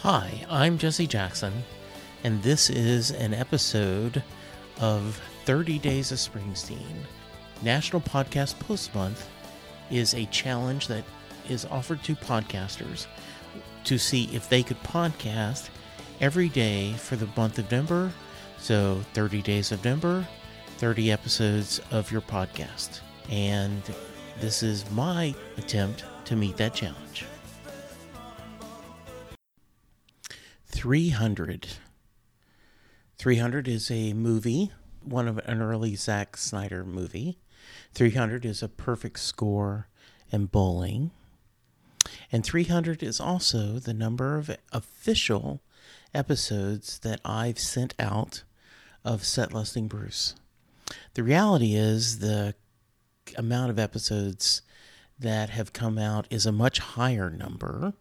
Hi, I'm Jesse Jackson, and this is an episode of 30 Days of Springsteen. National Podcast Post Month is a challenge that is offered to podcasters to see if they could podcast every day for the month of November. So, 30 days of November, 30 episodes of your podcast. And this is my attempt to meet that challenge. 300. 300 is a movie, one of an early Zack Snyder movie. 300 is a perfect score in bowling. And 300 is also the number of official episodes that I've sent out of Set Listing Bruce. The reality is the amount of episodes that have come out is a much higher number.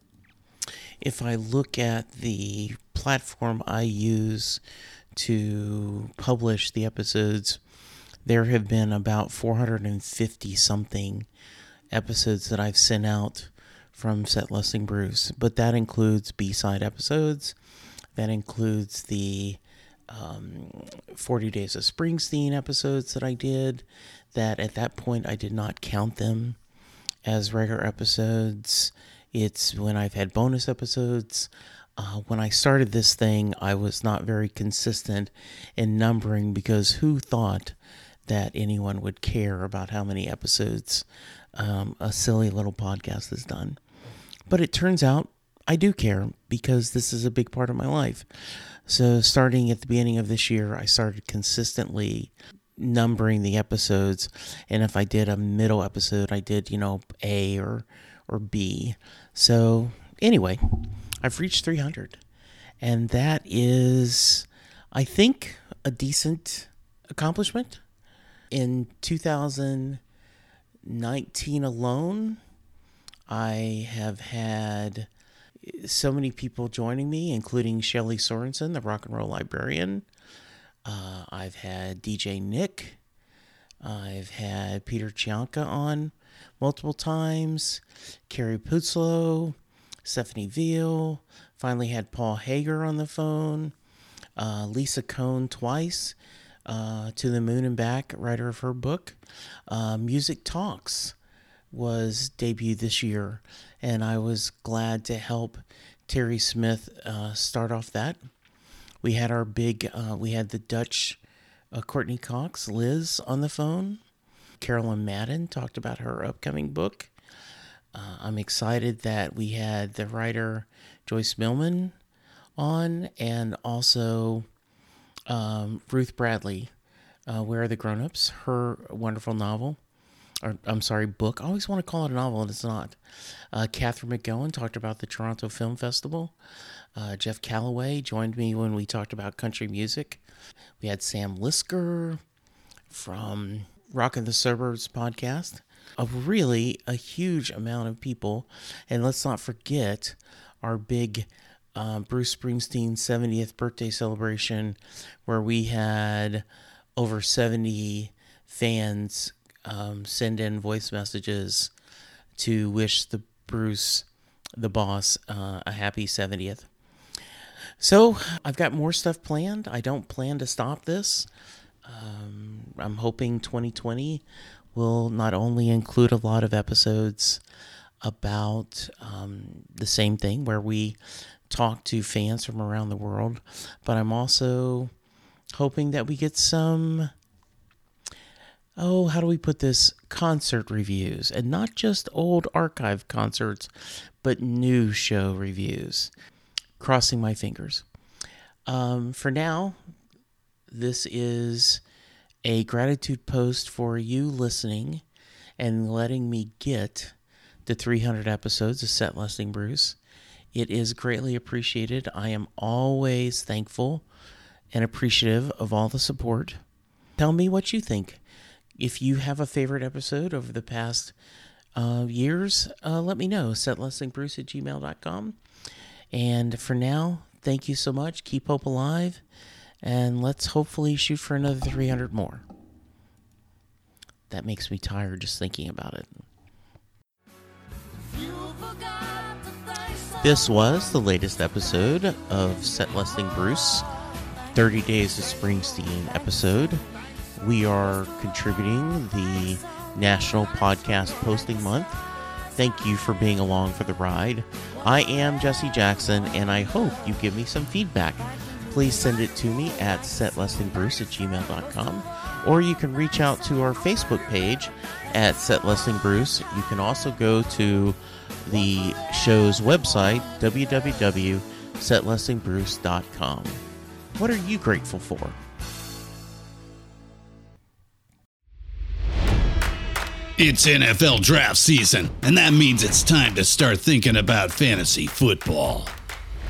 If I look at the platform I use to publish the episodes, there have been about 450 something episodes that I've sent out from Set Listing Bruce, but that includes B side episodes, that includes the um, 40 Days of Springsteen episodes that I did, that at that point I did not count them as regular episodes. It's when I've had bonus episodes. Uh, when I started this thing, I was not very consistent in numbering because who thought that anyone would care about how many episodes um, a silly little podcast has done? But it turns out I do care because this is a big part of my life. So, starting at the beginning of this year, I started consistently numbering the episodes. And if I did a middle episode, I did, you know, A or, or B. So, anyway, I've reached 300. And that is, I think, a decent accomplishment. In 2019 alone, I have had so many people joining me, including Shelly Sorensen, the rock and roll librarian. Uh, I've had DJ Nick. I've had Peter Chianca on multiple times. Carrie Putzlow, Stephanie Veal. Finally had Paul Hager on the phone. Uh, Lisa Cohn twice. Uh, to the Moon and Back, writer of her book. Uh, Music Talks was debuted this year, and I was glad to help Terry Smith uh, start off that. We had our big, uh, we had the Dutch uh, Courtney Cox, Liz, on the phone. Carolyn Madden talked about her upcoming book. Uh, I'm excited that we had the writer Joyce Millman on, and also um, Ruth Bradley, uh, Where Are the Grown Ups? Her wonderful novel or I'm sorry, book. I always want to call it a novel, and it's not. Uh, Catherine McGowan talked about the Toronto Film Festival. Uh, Jeff Calloway joined me when we talked about country music. We had Sam Lisker from Rock in the Suburbs podcast. of really a huge amount of people, and let's not forget our big uh, Bruce Springsteen 70th birthday celebration, where we had over 70 fans um, send in voice messages to wish the Bruce, the boss, uh, a happy 70th. So I've got more stuff planned. I don't plan to stop this. Um, I'm hoping 2020 will not only include a lot of episodes about um, the same thing where we talk to fans from around the world, but I'm also hoping that we get some oh, how do we put this? Concert reviews, and not just old archive concerts, but new show reviews. Crossing my fingers. Um, for now, this is a gratitude post for you listening and letting me get the 300 episodes of Set Listing Bruce. It is greatly appreciated. I am always thankful and appreciative of all the support. Tell me what you think if you have a favorite episode over the past uh, years, uh, let me know. Setlistingbruce at gmail.com. And for now, thank you so much. Keep hope alive. And let's hopefully shoot for another 300 more. That makes me tired just thinking about it. This was the latest episode of Set Listing Bruce 30 Days of Springsteen episode. We are contributing the National Podcast Posting Month. Thank you for being along for the ride. I am Jesse Jackson, and I hope you give me some feedback. Please send it to me at setlistingbruce at gmail.com, or you can reach out to our Facebook page at setlistingbruce. You can also go to the show's website, www.setlistingbruce.com. What are you grateful for? It's NFL draft season, and that means it's time to start thinking about fantasy football.